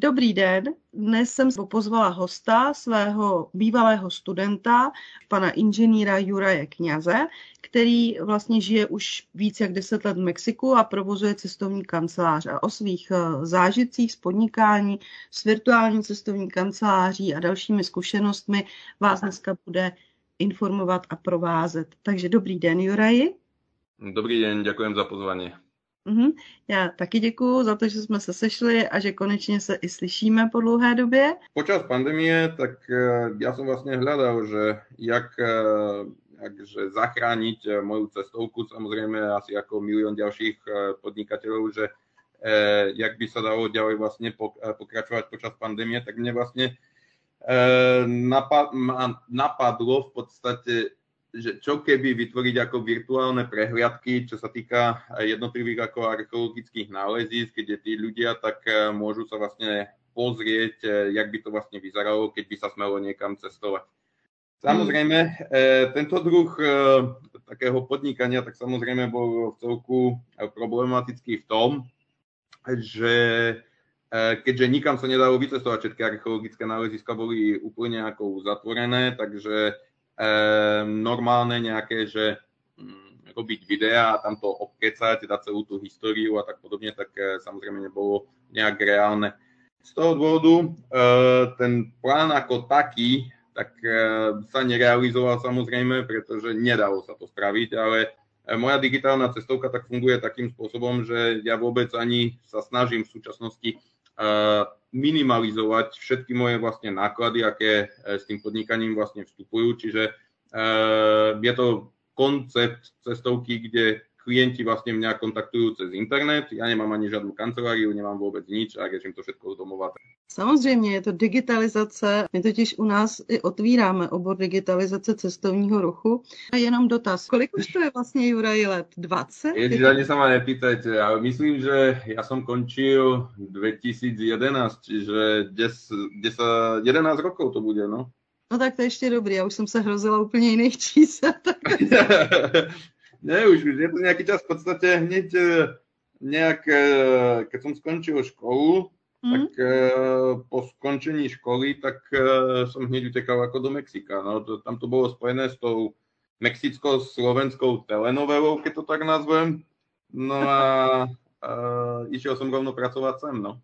Dobrý den, dnes jsem pozvala hosta, svého bývalého studenta, pana inženýra Juraje Kňaze, který vlastně žije už víc jak deset let v Mexiku a provozuje cestovní kancelář. A o svých eh, zážitcích z podnikání, s virtuální cestovní kanceláří a dalšími zkušenostmi vás dneska bude informovat a provázet. Takže dobrý den, Juraji. Dobrý den, děkujem za pozvání. Mm-hmm. Já taky děkuji za to, že jsme se sešli a že konečně se i slyšíme po dlouhé době. Počas pandemie, tak uh, já jsem vlastně hledal, že jak, uh, jakže zachrániť uh, moju cestovku, samozřejmě asi jako milion dalších podnikatelů, že jak by se dalo ďalej vlastně pokračovat počas pandemie, tak mě vlastně napadlo v podstatě že čo keby vytvoriť ako virtuálne prehliadky, čo sa týka jednotlivých ako archeologických nálezísk, kde tí ľudia tak e, môžu sa vlastne pozrieť, e, jak by to vlastne vyzeralo, keď by sa smelo niekam cestovať. Samozrejme, e, tento druh takého podnikania tak samozrejme bol v celku problematický v tom, že keďže nikam sa nedalo vycestovať, všetky archeologické náleziska boli úplne ako zatvorené, takže normálne nejaké, že robiť videá a tam to obkecať, dať celú tú históriu a tak podobne, tak e, samozrejme nebolo nejak reálne. Z toho dôvodu e, ten plán ako taký tak e, sa nerealizoval samozrejme, pretože nedalo sa to spraviť, ale moja digitálna cestovka tak funguje takým spôsobom, že ja vôbec ani sa snažím v súčasnosti minimalizovať všetky moje vlastne náklady, aké e, s tým podnikaním vlastne vstupujú. Čiže e, je to koncept cestovky, kde klienti vlastne mňa kontaktujú cez internet, ja nemám ani žiadnu kanceláriu, nemám vôbec nič a riešim to všetko z domova. Samozřejmě je to digitalizace. My totiž u nás i otvíráme obor digitalizace cestovního ruchu. A jenom dotaz, kolik už to je vlastně Juraj let? 20? Ježiš, ani sa ma nepýtajte, ale myslím, že ja som končil 2011, čiže 10, 10, 11 rokov to bude, no. No tak to je ještě dobrý, já už jsem se hrozila úplně jiných čísel. Ne, už, už je to nejaký čas v podstate hneď e, nejak, e, keď som skončil školu, mm. tak e, po skončení školy, tak som hneď utekal ako do Mexika. No, to, tam to bolo spojené s tou mexicko-slovenskou telenovelou, keď to tak nazvem. No a, a išiel som rovno pracovať sem, no.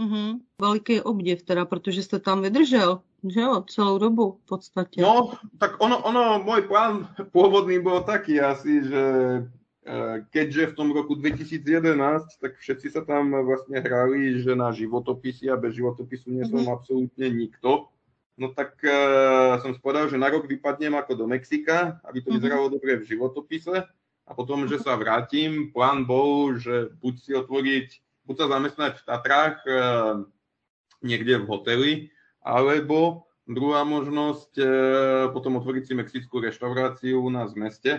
Mm-hmm. Veliký obdiv teda, protože jste tam vydržel, že jo, celou dobu v podstatě. No, tak ono, ono, môj plán pôvodný bol taký asi, že e, keďže v tom roku 2011, tak všetci sa tam vlastne hrali, že na životopisy a bez životopisu nie som mm-hmm. absolútne nikto. No tak uh, som spodal, že na rok vypadnem ako do Mexika, aby to mm-hmm. vyzeralo dobre v životopise a potom, že sa vrátim. Plán bol, že buď si otvoriť buď sa zamestnať v Tatrách e, niekde v hoteli, alebo druhá možnosť e, potom otvoriť si mexickú reštauráciu u nás v meste.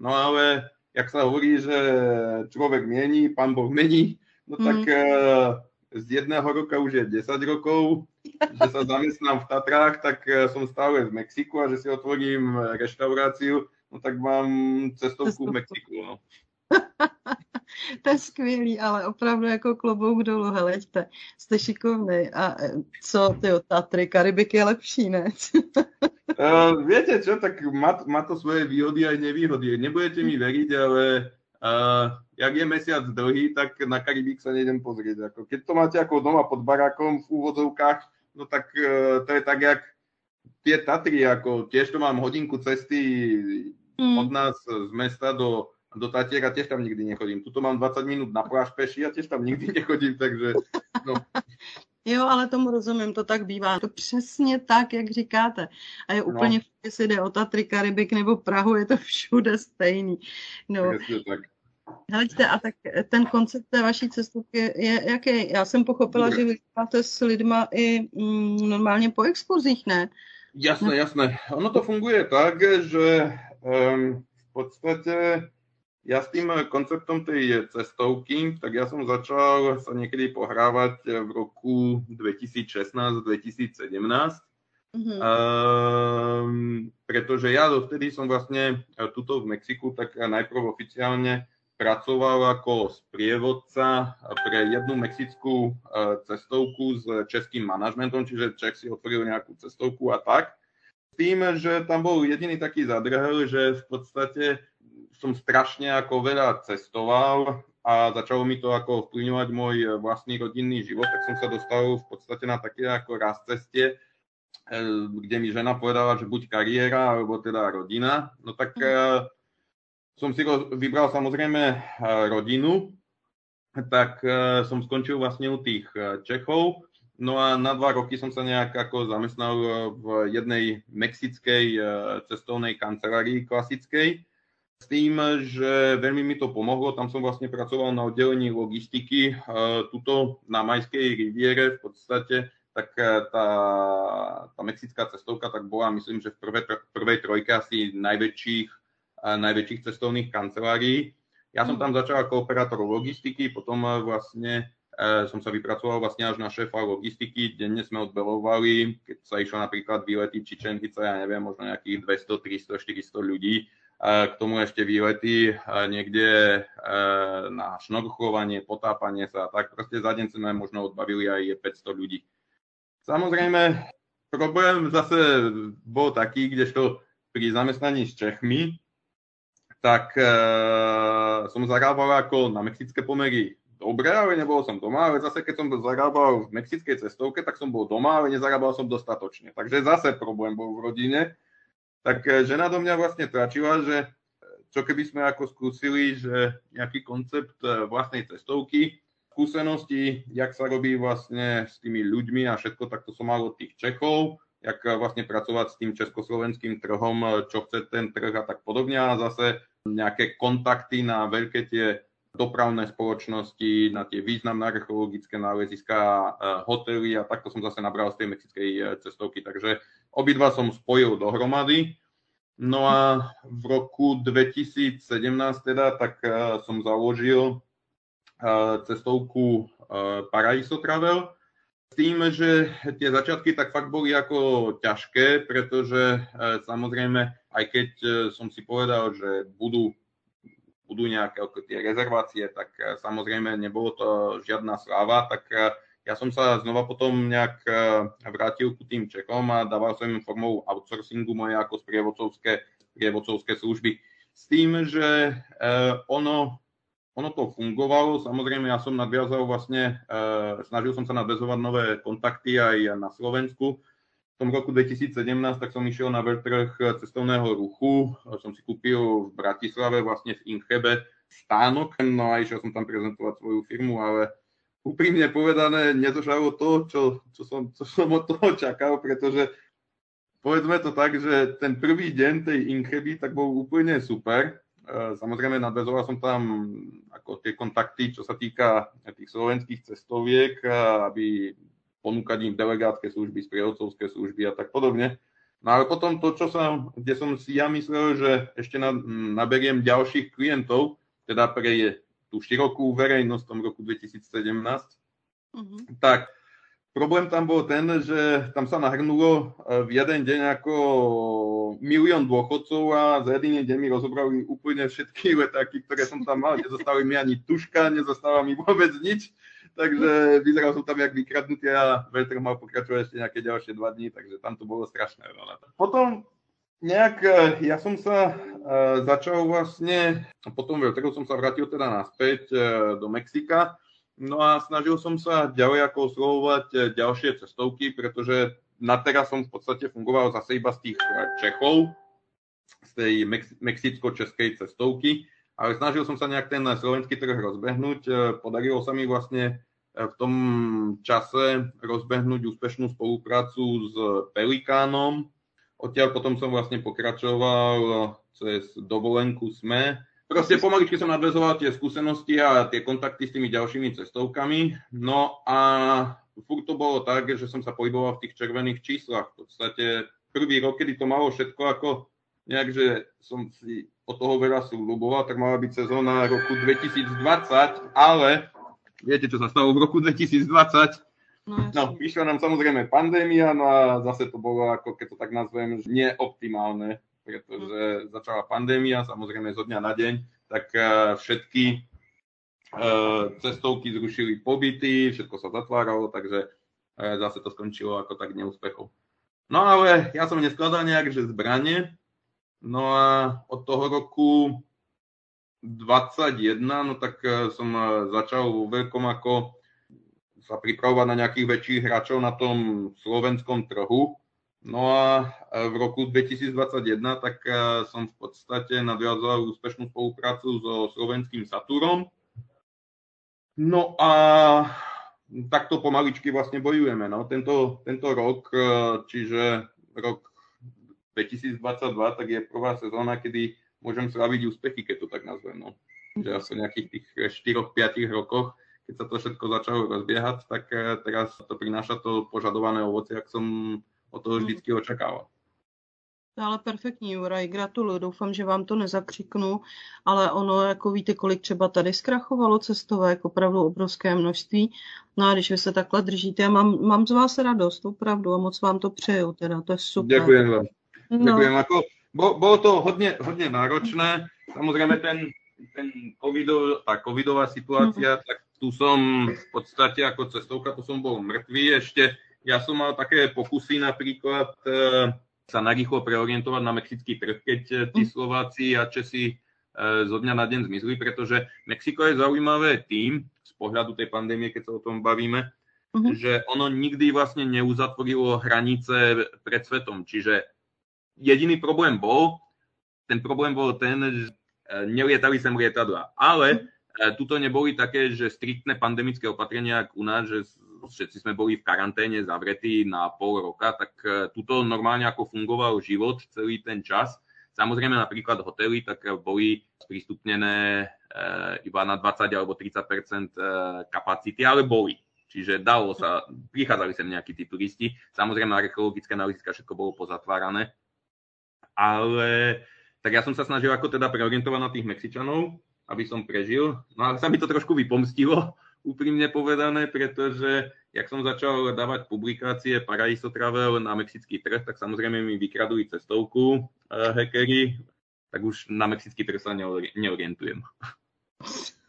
No ale, jak sa hovorí, že človek mení, pán Boh mení, no tak mm. z jedného roka už je 10 rokov, že sa zamestnám v Tatrách, tak e, som stále v Mexiku a že si otvorím reštauráciu, no tak mám cestovku v Mexiku. No. to je skvělý, ale opravdu jako klobouk dolů, heleďte, jste šikovný. A e, co, ty Tatry, Karibik je lepší, ne? uh, viete čo, tak má, má to svoje výhody aj nevýhody. Nebudete mi veriť, ale uh, jak je mesiac dlhý, tak na Karibik sa nejdem pozrieť. Ako, keď to máte ako doma pod barákom v úvodzovkách, no tak uh, to je tak, jak tie Tatry, ako tiež to mám hodinku cesty mm. od nás z mesta do do Tatier a tiež tam nikdy nechodím. Tuto mám 20 minút na pláž peši a tiež tam nikdy nechodím, takže no. Jo, ale tomu rozumím, to tak bývá. To přesně tak, jak říkáte. A je no. úplně, no. jestli jde o Tatry, Karibik nebo Prahu, je to všude stejný. No. Tak. Hleďte, a tak ten koncept té vaší cestovky je jaký? Já jsem pochopila, Dobre. že vy s lidma i mm, normálně po exkurzích, ne? Jasné, jasné. Ono to funguje tak, že um, v podstate ja s tým konceptom tej cestovky, tak ja som začal sa niekedy pohrávať v roku 2016-2017. Mm-hmm. Um, pretože ja dovtedy som vlastne tuto v Mexiku tak najprv oficiálne pracoval ako sprievodca pre jednu mexickú cestovku s českým manažmentom, čiže Čech si otvoril nejakú cestovku a tak. S tým, že tam bol jediný taký zadrhel, že v podstate som strašne ako veľa cestoval a začalo mi to ako vplyvňovať môj vlastný rodinný život, tak som sa dostal v podstate na také ako raz ceste, kde mi žena povedala, že buď kariéra, alebo teda rodina. No tak mm som si vybral samozrejme rodinu, tak som skončil vlastne u tých Čechov. No a na dva roky som sa nejak ako zamestnal v jednej mexickej cestovnej kancelárii klasickej. S tým, že veľmi mi to pomohlo, tam som vlastne pracoval na oddelení logistiky, tuto na Majskej riviere v podstate, tak tá, tá mexická cestovka tak bola, myslím, že v prvej, prvej trojke asi najväčších najväčších cestovných kancelárií. Ja som mm. tam začal ako operátor logistiky, potom vlastne e, som sa vypracoval vlastne až na šéfa logistiky. Denne sme odbelovali, keď sa išlo napríklad výlety Čičenhica, ja neviem, možno nejakých 200, 300, 400 ľudí. E, k tomu ešte výlety e, niekde e, na šnorchlovanie, potápanie sa, tak proste za deň sme možno odbavili aj 500 ľudí. Samozrejme, problém zase bol taký, kdežto pri zamestnaní s Čechmi tak uh, som zarábal ako na mexické pomery dobre, ale nebol som doma, ale zase keď som zarábal v mexickej cestovke, tak som bol doma, ale nezarábal som dostatočne. Takže zase problém bol v rodine. Tak uh, žena do mňa vlastne tlačila, že čo keby sme ako skúsili, že nejaký koncept vlastnej cestovky, skúsenosti, jak sa robí vlastne s tými ľuďmi a všetko, tak to som mal od tých Čechov, jak vlastne pracovať s tým československým trhom, čo chce ten trh a tak podobne. A zase nejaké kontakty na veľké tie dopravné spoločnosti, na tie významné archeologické náleziska, e, hotely a takto som zase nabral z tej mexickej e, cestovky. Takže obidva som spojil dohromady. No a v roku 2017 teda tak e, som založil cestovku Paraiso Travel, s tým, že tie začiatky tak fakt boli ako ťažké, pretože samozrejme aj keď som si povedal, že budú, budú nejaké tie rezervácie, tak e, samozrejme nebolo to žiadna sláva, tak e, ja som sa znova potom nejak vrátil ku tým Čechom a dával som im formou outsourcingu moje ako sprievodcovské, sprievodcovské služby. S tým, že ono, ono to fungovalo, samozrejme ja som nadviazal vlastne, snažil som sa nadvezovať nové kontakty aj na Slovensku, tom roku 2017 tak som išiel na veľtrh cestovného ruchu, som si kúpil v Bratislave, vlastne v Inchebe stánok, no a išiel som tam prezentovať svoju firmu, ale úprimne povedané, nedošalo to, čo, čo, som, čo som od toho čakal, pretože povedzme to tak, že ten prvý deň tej Incheby tak bol úplne super. E, samozrejme, nadvezoval som tam ako tie kontakty, čo sa týka tých slovenských cestoviek, aby ponúkať im delegátske služby, sprievodcovské služby a tak podobne. No ale potom to, čo som, kde som si ja myslel, že ešte na, naberiem ďalších klientov, teda pre tú širokú verejnosť v tom roku 2017, mm-hmm. tak problém tam bol ten, že tam sa nahrnulo e, v jeden deň ako milión dôchodcov a za jeden deň mi rozobrali úplne všetky letáky, ktoré som tam mal. Nezostali mi ani tuška, nezostáva mi vôbec nič takže vyzeral som tam jak vykradnutý a veter mal pokračovať ešte nejaké ďalšie dva dní, takže tam to bolo strašné. Potom nejak, e, ja som sa uh, začal vlastne, potom veľtrhu som sa vrátil teda naspäť uh, do Mexika, no a snažil som sa ďalej ako oslovovať ďalšie cestovky, pretože na teraz som v podstate fungoval zase iba z tých Čechov, z tej Mex- mexicko-českej cestovky ale snažil som sa nejak ten slovenský trh rozbehnúť. E, podarilo sa mi vlastne e, v tom čase rozbehnúť úspešnú spoluprácu s Pelikánom. Odtiaľ potom som vlastne pokračoval cez dovolenku SME. Proste pomaličky som nadvezoval tie skúsenosti a tie kontakty s tými ďalšími cestovkami. No a furt to bolo tak, že som sa pohyboval v tých červených číslach. V podstate prvý rok, kedy to malo všetko ako nejak, že som si od toho veľa súľuboval, tak mala byť sezóna roku 2020, ale viete, čo sa stalo v roku 2020? No, no vyšla nám samozrejme pandémia, no a zase to bolo, ako keď to tak nazvem, neoptimálne, pretože začala pandémia, samozrejme zo dňa na deň, tak všetky cestovky zrušili pobyty, všetko sa zatváralo, takže zase to skončilo ako tak neúspechom. No ale ja som neskladal nejak, že zbranie, no a od toho roku 21, no tak som začal vo veľkom ako sa pripravovať na nejakých väčších hráčov na tom slovenskom trhu. No a v roku 2021 tak e, som v podstate nadviazal úspešnú spoluprácu so slovenským Saturom. No a takto pomaličky vlastne bojujeme. No. Tento, tento rok, e, čiže rok 2022, tak je prvá sezóna, kedy môžem slaviť úspechy, keď to tak nazvem. No. Že asi nejakých tých 4-5 rokoch keď sa to všetko začalo rozbiehať, tak eh, teraz to prináša to požadované ovoce, jak som od toho vždycky očakával. Ale perfektní, Juraj, gratuluju. Doufám, že vám to nezakřiknu, ale ono, jako víte, kolik třeba tady zkrachovalo cestovek, opravdu obrovské množství. No a když vy se takhle držíte, já mám, mám z vás radost, opravdu, a moc vám to přeju, teda, to je super. Ďakujem vám. No. Ďakujem. Ako, bo, bolo to hodne, hodne náročné. Samozrejme, ten, ten covidov, tá covidová situácia, mm. tak tu som v podstate ako cestovka, to som bol mŕtvý. Ešte ja som mal také pokusy napríklad e, sa narýchlo preorientovať na mexický trh, keď e, tí mm. Slováci a Česi e, zo dňa na deň zmizli, pretože Mexiko je zaujímavé tým, z pohľadu tej pandémie, keď sa o tom bavíme, mm-hmm. že ono nikdy vlastne neuzatvorilo hranice pred svetom. Čiže jediný problém bol, ten problém bol ten, že nelietali sem lietadla. Ale E, tuto neboli také, že striktné pandemické opatrenia, ako u nás, že všetci sme boli v karanténe zavretí na pol roka, tak e, tuto normálne ako fungoval život celý ten čas. Samozrejme napríklad hotely tak boli sprístupnené e, iba na 20 alebo 30% kapacity, ale boli. Čiže dalo sa, prichádzali sem nejakí tí turisti. Samozrejme archeologické naleziska všetko bolo pozatvárané. Ale tak ja som sa snažil ako teda preorientovať na tých Mexičanov aby som prežil. No ale sa mi to trošku vypomstilo, úprimne povedané, pretože jak som začal dávať publikácie Paraiso Travel na mexický trh, tak samozrejme mi vykradujú cestovku uh, hackery, tak už na mexický trh sa neorientujem.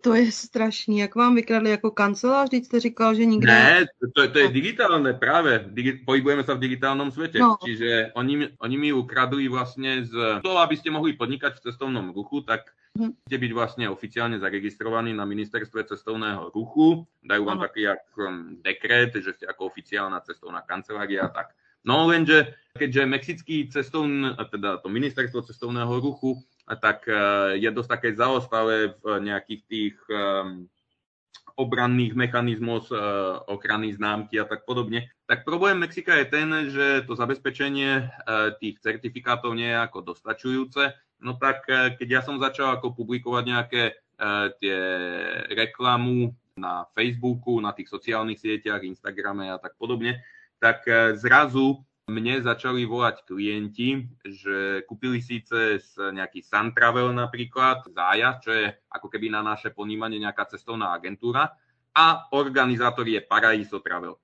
To je strašný. Jak vám vykradli jako kancelář? Vždyť jste říkal, že nikdy... Ne, to, to je digitálne práve. Digi- pohybujeme sa v digitálnom svete. No. Čiže oni, oni mi ukradli vlastne z toho, aby ste mohli podnikať v cestovnom ruchu, tak Mhm. Musíte byť vlastne oficiálne zaregistrovaní na ministerstve cestovného ruchu, dajú vám Aha. taký ako um, dekret, že ste ako oficiálna cestovná kancelária a tak. No lenže, keďže mexický cestovný, teda to ministerstvo cestovného ruchu, tak uh, je dosť také zaostalé v nejakých tých um, obranných mechanizmov, uh, ochrany známky a tak podobne. Tak problém Mexika je ten, že to zabezpečenie tých certifikátov nie je ako dostačujúce No tak keď ja som začal ako publikovať nejaké tie reklamu na Facebooku, na tých sociálnych sieťach, Instagrame a tak podobne, tak zrazu mne začali volať klienti, že kúpili síce nejaký Sun Travel napríklad, zájazd, čo je ako keby na naše ponímanie nejaká cestovná agentúra, a organizátor je Paraiso Travel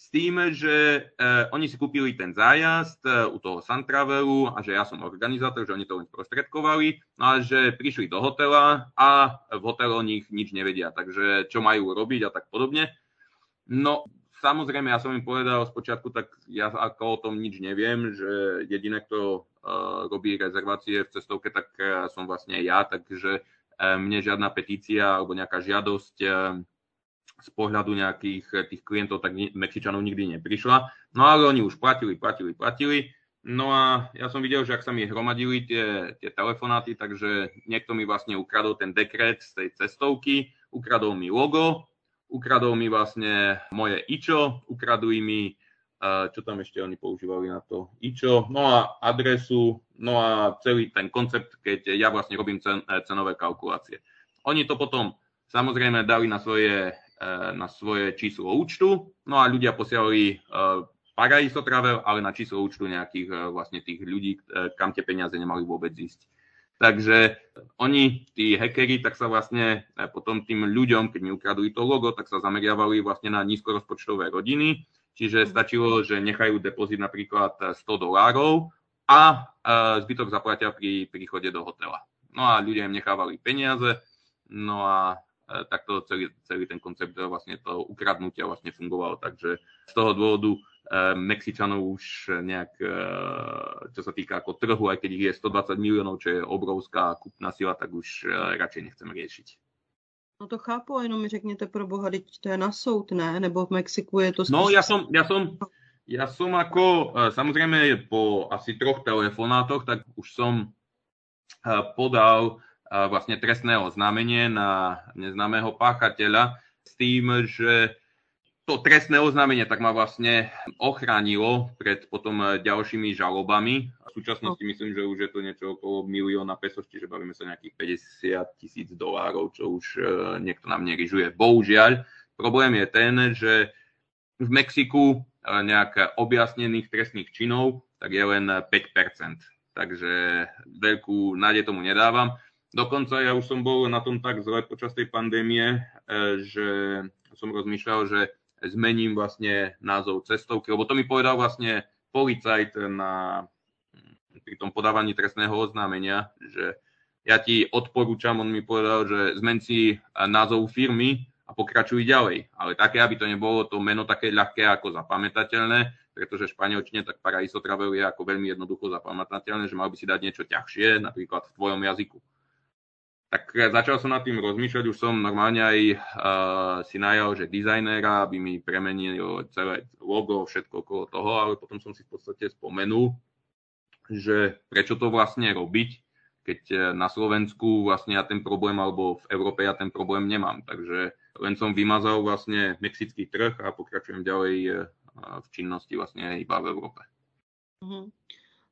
s tým, že uh, oni si kúpili ten zájazd uh, u toho Sun Travelu a že ja som organizátor, že oni to len sprostredkovali, no a že prišli do hotela a v hotele o nich nič nevedia, takže čo majú robiť a tak podobne. No, samozrejme, ja som im povedal spočiatku, tak ja ako o tom nič neviem, že jediné, kto uh, robí rezervácie v cestovke, tak uh, som vlastne ja, takže uh, mne žiadna petícia alebo nejaká žiadosť z pohľadu nejakých tých klientov, tak Mexičanov nikdy neprišla. No ale oni už platili, platili, platili. No a ja som videl, že ak sa mi hromadili tie, tie telefonáty, takže niekto mi vlastne ukradol ten dekret z tej cestovky, ukradol mi logo, ukradol mi vlastne moje ičo, ukradli mi, čo tam ešte oni používali na to ičo, no a adresu, no a celý ten koncept, keď ja vlastne robím cen, eh, cenové kalkulácie. Oni to potom samozrejme dali na svoje Eh, na svoje číslo účtu, no a ľudia posielali eh, Paraiso Travel, ale na číslo účtu nejakých vlastne tých ľudí, kam tie peniaze nemali vôbec ísť. Takže oni, tí hackeri, tak sa vlastne potom tým ľuďom, keď mi ukradli to logo, tak sa zameriavali vlastne na nízkorozpočtové rodiny, čiže stačilo, že nechajú depozit napríklad 100 dolárov a zbytok zaplatia pri príchode do hotela. No a ľudia im nechávali peniaze, no a takto celý, celý ten koncept vlastne toho ukradnutia vlastne fungoval. Takže z toho dôvodu Mexičanov už nejak, čo sa týka ako trhu, aj keď ich je 120 miliónov, čo je obrovská kupná sila, tak už radšej nechcem riešiť. No to chápu, a jenom mi řekněte pro boha, teď to je na soud, ne? Nebo v Mexiku je to... Spíš... No ja som, ja som, ja som ako, samozrejme po asi troch telefonátoch, tak už som podal vlastne trestné oznámenie na neznámeho páchateľa s tým, že to trestné oznámenie tak ma vlastne ochránilo pred potom ďalšími žalobami. V súčasnosti myslím, že už je to niečo okolo milióna pesos, čiže bavíme sa nejakých 50 tisíc dolárov, čo už e, niekto nám nerižuje. Bohužiaľ, problém je ten, že v Mexiku e, nejak objasnených trestných činov tak je len 5%. Takže veľkú nádej tomu nedávam. Dokonca ja už som bol na tom tak zle počas tej pandémie, že som rozmýšľal, že zmením vlastne názov cestovky, lebo to mi povedal vlastne policajt na, pri tom podávaní trestného oznámenia, že ja ti odporúčam, on mi povedal, že zmen si názov firmy a pokračuj ďalej. Ale také, aby to nebolo to meno také ľahké ako zapamätateľné, pretože v španielčine tak Paraiso Travel je ako veľmi jednoducho zapamätateľné, že mal by si dať niečo ťažšie, napríklad v tvojom jazyku tak začal som nad tým rozmýšľať, už som normálne aj uh, si najal, že dizajnéra, aby mi premenil celé logo, všetko okolo toho, ale potom som si v podstate spomenul, že prečo to vlastne robiť, keď e, na Slovensku vlastne ja ten problém, alebo v Európe ja ten problém nemám. Takže len som vymazal vlastne mexický trh a pokračujem ďalej e, v činnosti vlastne iba v Európe. Mm-hmm.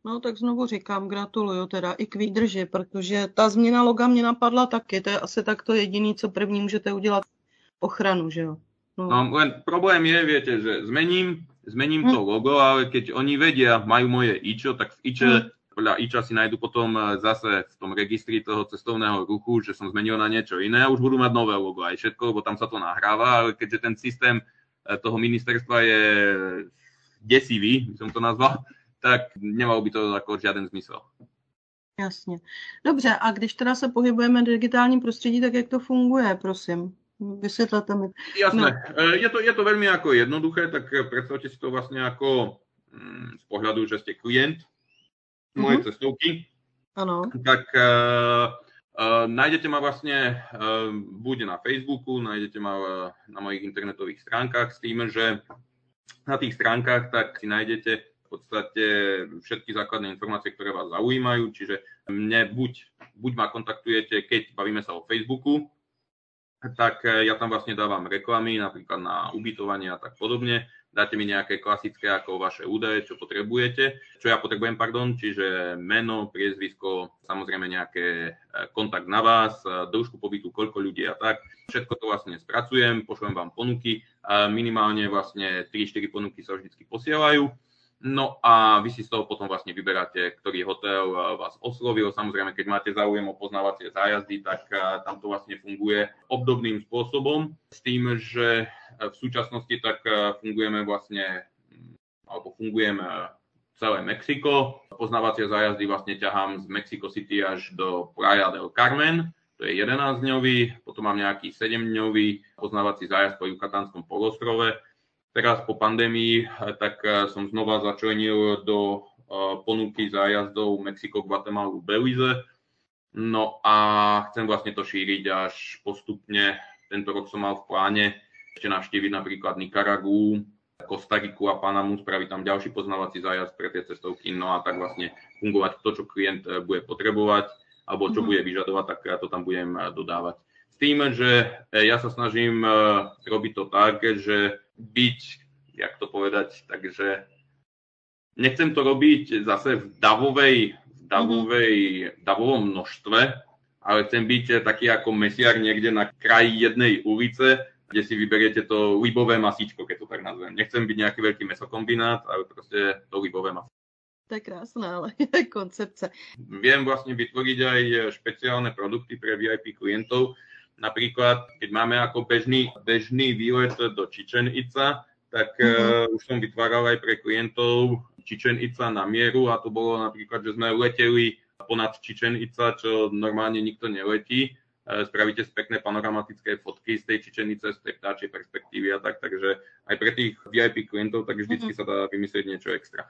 No tak znovu říkám, gratuluju teda i k výdrži, protože ta změna loga mě napadla taky. To je asi takto jediný, co první můžete udělat ochranu, že jo? No. no len problém je, viete, že zmením, zmením hm. to logo, ale keď oni vedia, majú moje ičo, tak v iče, hm. podľa iča si nájdu potom e, zase v tom registri toho cestovného ruchu, že som zmenil na niečo iné a už budú mať nové logo aj všetko, lebo tam sa to nahráva, ale keďže ten systém e, toho ministerstva je desivý, by som to nazval, tak nemal by to jako žiaden zmysel. Jasně. Dobře, a když teda se pohybujeme v digitálním prostředí, tak jak to funguje, prosím? Vysvětlete mi. Jasné. No. E, je, to, je to veľmi ako jednoduché, tak predstavte si to vlastne ako mm, z pohľadu, že ste klient mojej uh-huh. cestovky. Ano. Tak uh, uh, nájdete ma vlastne uh, buď na Facebooku, nájdete ma uh, na mojich internetových stránkach s tým, že na tých stránkach tak si nájdete v podstate všetky základné informácie, ktoré vás zaujímajú, čiže mne buď, buď ma kontaktujete, keď bavíme sa o Facebooku, tak ja tam vlastne dávam reklamy, napríklad na ubytovanie a tak podobne. Dáte mi nejaké klasické ako vaše údaje, čo potrebujete, čo ja potrebujem, pardon, čiže meno, priezvisko, samozrejme nejaké e, kontakt na vás, e, dĺžku pobytu, koľko ľudí a tak. Všetko to vlastne spracujem, pošlem vám ponuky, minimálne vlastne 3-4 ponuky sa vždy posielajú No a vy si z toho potom vlastne vyberáte, ktorý hotel vás oslovil. Samozrejme, keď máte záujem o poznávacie zájazdy, tak tam to vlastne funguje obdobným spôsobom s tým, že v súčasnosti tak fungujeme vlastne, alebo fungujeme celé Mexiko. Poznávacie zájazdy vlastne ťahám z Mexico City až do Playa del Carmen, to je 11-dňový, potom mám nejaký 7-dňový poznávací zájazd po Yucatánskom polostrove, teraz po pandémii, eh, tak eh, som znova začlenil do eh, ponuky zájazdov Mexiko, Guatemala, Belize. No a chcem vlastne to šíriť až postupne. Tento rok som mal v pláne ešte navštíviť napríklad Nikaragu, Kostariku a Panamu, spraviť tam ďalší poznávací zájazd pre tie cestovky, no a tak vlastne fungovať to, čo klient bude potrebovať, alebo čo mm-hmm. bude vyžadovať, tak ja to tam budem dodávať tým, že e, ja sa snažím e, robiť to tak, že byť, jak to povedať, takže nechcem to robiť zase v davovej, v davovej, mm-hmm. davovom množstve, ale chcem byť taký ako mesiar niekde na kraji jednej ulice, kde si vyberiete to libové masíčko, keď to tak nazvem. Nechcem byť nejaký veľký mesokombinát, ale proste to libové masíčko. To je krásne, ale koncepce. Viem vlastne vytvoriť aj špeciálne produkty pre VIP klientov, Napríklad, keď máme ako bežný, bežný výlet do Chichen Itza, tak mm-hmm. uh, už som vytváral aj pre klientov Chichen Itza na mieru a to bolo napríklad, že sme leteli ponad Čičen Ica, čo normálne nikto neletí. Spravíte pekné panoramatické fotky z tej Čičenice, z tej ptáčej perspektívy a tak, takže aj pre tých VIP klientov tak vždycky sa dá vymyslieť niečo extra.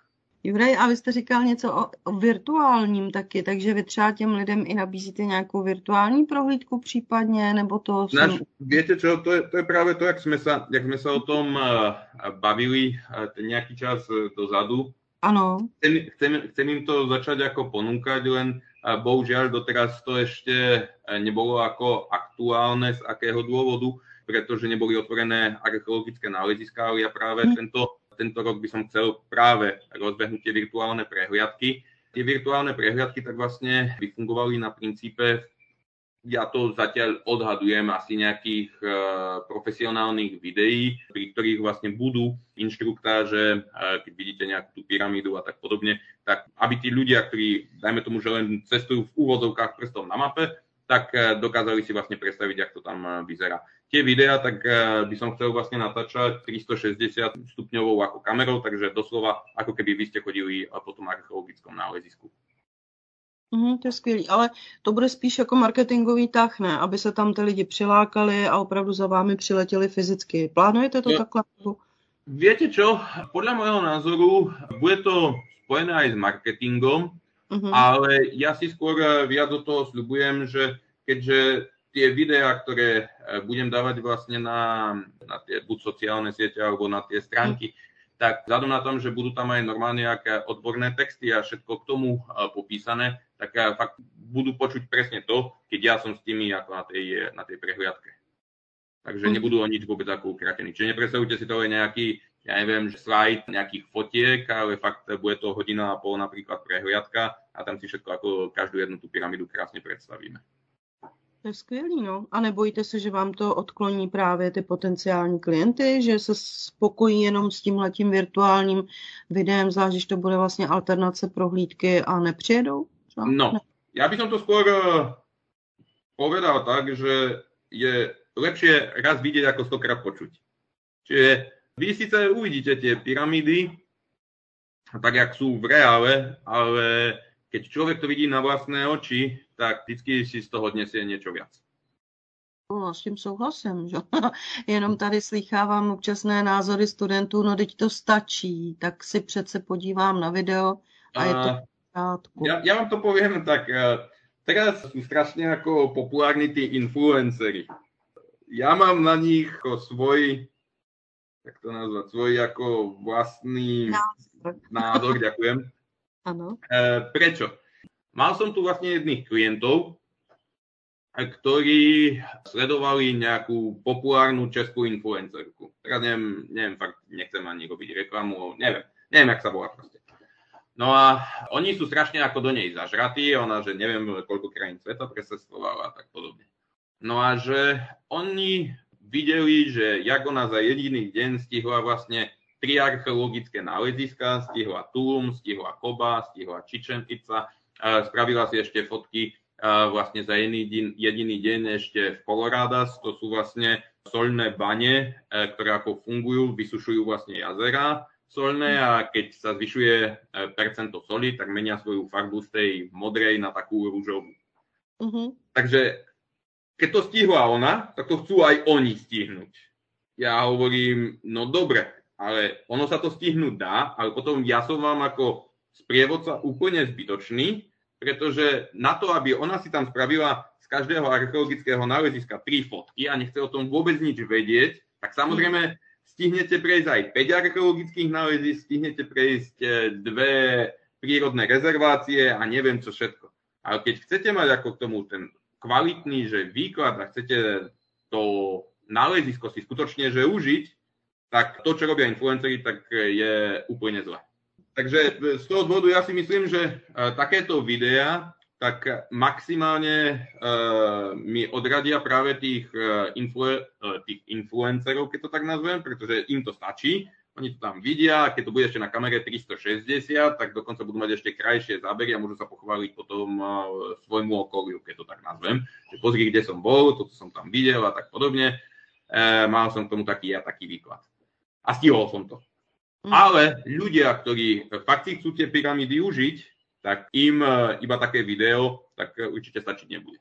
Juraj, a vy jste říkal něco o, o virtuálním taky, takže vy třeba těm lidem i nabízíte nějakou virtuální prohlídku případně, nebo to... Naš, jsem... Viete čo, to je, to je práve to, jak sme sa, jak sme sa o tom uh, bavili uh, nejaký čas uh, dozadu. Ano. Chcem, chcem, chcem im to začať ako ponúkať, len uh, bohužiaľ doteraz to ešte nebolo ako aktuálne, z akého dôvodu, pretože neboli otvorené archeologické náleziska, ale ja práve hm. tento tento rok by som chcel práve rozbehnúť tie virtuálne prehliadky. Tie virtuálne prehliadky tak vlastne vyfungovali na princípe, ja to zatiaľ odhadujem asi nejakých e, profesionálnych videí, pri ktorých vlastne budú inštruktáže, e, keď vidíte nejakú tú pyramídu a tak podobne, tak aby tí ľudia, ktorí, dajme tomu, že len cestujú v úvodzovkách prstom na mape, tak e, dokázali si vlastne predstaviť, ako to tam e, vyzerá tie videá, tak eh, by som chcel vlastne natáčať 360 stupňovou ako kamerou, takže doslova ako keby vy ste chodili po tom archeologickom nálezisku. Mm, to je skvělý, ale to bude spíš jako marketingový tah, ne? Aby se tam ty lidi přilákali a opravdu za vámi přiletěli fyzicky. Plánujete to ja. takhle? Viete čo? Podľa môjho názoru bude to spojené aj s marketingom, uh-huh. ale ja si skôr eh, viac do toho sľubujem, že keďže tie videá, ktoré e, budem dávať vlastne na, na tie buď sociálne siete alebo na tie stránky, tak vzhľadom na tom, že budú tam aj normálne nejaké odborné texty a všetko k tomu e, popísané, tak e, fakt budú počuť presne to, keď ja som s tými ako na tej, na tej prehliadke. Takže mm. nebudú o nič vôbec ako ukratení. Čiže nepredstavujte si to len nejaký, ja neviem, slajd nejakých fotiek, ale fakt bude to hodina a pol napríklad prehliadka a tam si všetko ako každú jednu tú pyramidu krásne predstavíme. To je skvělý, no. A nebojíte se, že vám to odkloní právě ty potenciální klienty, že se spokojí jenom s tímhletím virtuálním videem, zvlášť, když to bude vlastně alternace prohlídky a nepřijedou? Třeba? No, ne. ja by som to skôr eh, povedal tak, že je lepšie raz vidieť, ako stokrát počuť. Čiže vy síce uvidíte tie pyramídy, tak jak sú v reále, ale keď človek to vidí na vlastné oči, tak vždycky si z toho odnesie niečo viac. No, s tím souhlasím, že? Jenom tady slychávám občasné názory studentů, no teď to stačí, tak si přece podívám na video a, a je to v Ja, ja vám to poviem tak, eh, teraz sú strašne ako populárni tí influencery. Ja mám na nich svoj, jak to nazvať, svoj ako vlastný názor, názor ďakujem. Áno. E, prečo? Mal som tu vlastne jedných klientov, ktorí sledovali nejakú populárnu českú influencerku. Teraz neviem, neviem, fakt nechcem ani robiť reklamu, neviem, neviem, jak sa volá proste. No a oni sú strašne ako do nej zažratí, ona, že neviem, koľko krajín sveta precestovala a tak podobne. No a že oni videli, že jak ona za jediný deň stihla vlastne tri archeologické náleziska, stihla Tulum, stihla Koba, stihla Chichen Itza, Spravila si ešte fotky vlastne za jediný jediný deň ešte v Coloradas. To sú vlastne solné bane, e, ktoré ako fungujú, vysušujú vlastne jazera solné a keď sa zvyšuje e, percento soli, tak menia svoju farbu z tej modrej na takú rúžovú. Uh-huh. Takže keď to stihla ona, tak to chcú aj oni stihnúť. Ja hovorím, no dobre, ale ono sa to stihnúť dá, ale potom ja som vám ako sprievodca úplne zbytočný, pretože na to, aby ona si tam spravila z každého archeologického náleziska tri fotky a nechce o tom vôbec nič vedieť, tak samozrejme stihnete prejsť aj 5 archeologických nálezísk, stihnete prejsť e, dve prírodné rezervácie a neviem čo všetko. Ale keď chcete mať ako k tomu ten kvalitný že výklad a chcete to nálezisko si skutočne že užiť, tak to, čo robia influenceri, tak je úplne zle. Takže z toho dôvodu ja si myslím, že e, takéto videá tak maximálne uh, mi odradia práve tých, uh, influ, uh, tých influencerov, keď to tak nazvem, pretože im to stačí. Oni to tam vidia, keď to bude ešte na kamere 360, tak dokonca budú mať ešte krajšie zábery a môžu sa pochváliť potom uh, svojmu okoliu, keď to tak nazvem. Že pozri, kde som bol, toto som tam videl a tak podobne. Uh, mal som k tomu taký a taký výklad. A stihol som to. Mm. Ale ľudia, ktorí fakt si chcú tie pyramídy užiť, tak im iba také video, tak určite stačiť nebude.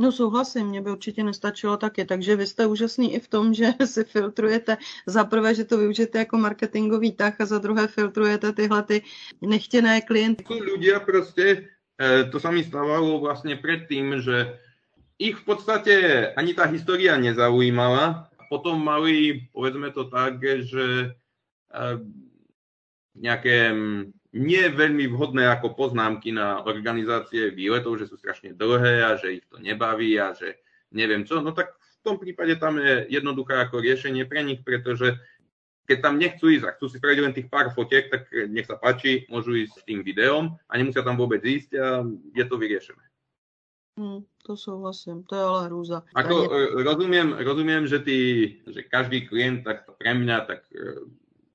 No souhlasím, mě by určitě nestačilo taky, takže vy jste úžasný i v tom, že si filtrujete za prvé, že to využijete jako marketingový tah a za druhé filtrujete tyhle ty nechtěné klienty. Sú ľudia proste, e, to sa mi stávalo vlastne predtým, že ich v podstate ani tá história nezaujímala. Potom mali, povedzme to tak, že e, nejaké nie veľmi vhodné ako poznámky na organizácie výletov, že sú strašne dlhé a že ich to nebaví a že neviem čo, no tak v tom prípade tam je jednoduché ako riešenie pre nich, pretože keď tam nechcú ísť a chcú si spraviť len tých pár fotiek, tak nech sa páči, môžu ísť s tým videom a nemusia tam vôbec ísť a je to vyriešené. Hmm, to súhlasím, to je ale hrúza. Ako, ne... rozumiem, rozumiem, že, tí, že každý klient, tak pre mňa, tak e,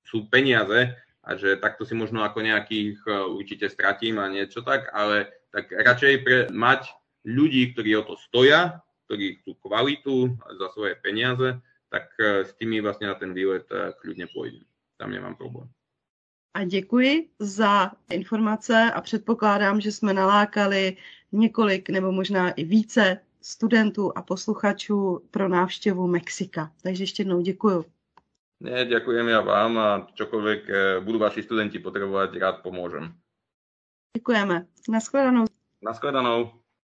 sú peniaze, a že takto si možno ako nejakých e, určite stratím a niečo tak, ale tak radšej pre, mať ľudí, ktorí o to stoja, ktorí chcú kvalitu za svoje peniaze, tak e, s tými vlastne na ten výlet e, kľudne pôjdem. Tam nemám problém. A děkuji za informace a předpokládám, že jsme nalákali několik nebo možná i více studentů a posluchačů pro návštěvu Mexika. Takže ještě jednou děkuji. Nie, ďakujem ja vám a čokoľvek eh, budú vaši studenti potrebovať, rád pomôžem. Ďakujeme. Naschledanou. Naschledanou.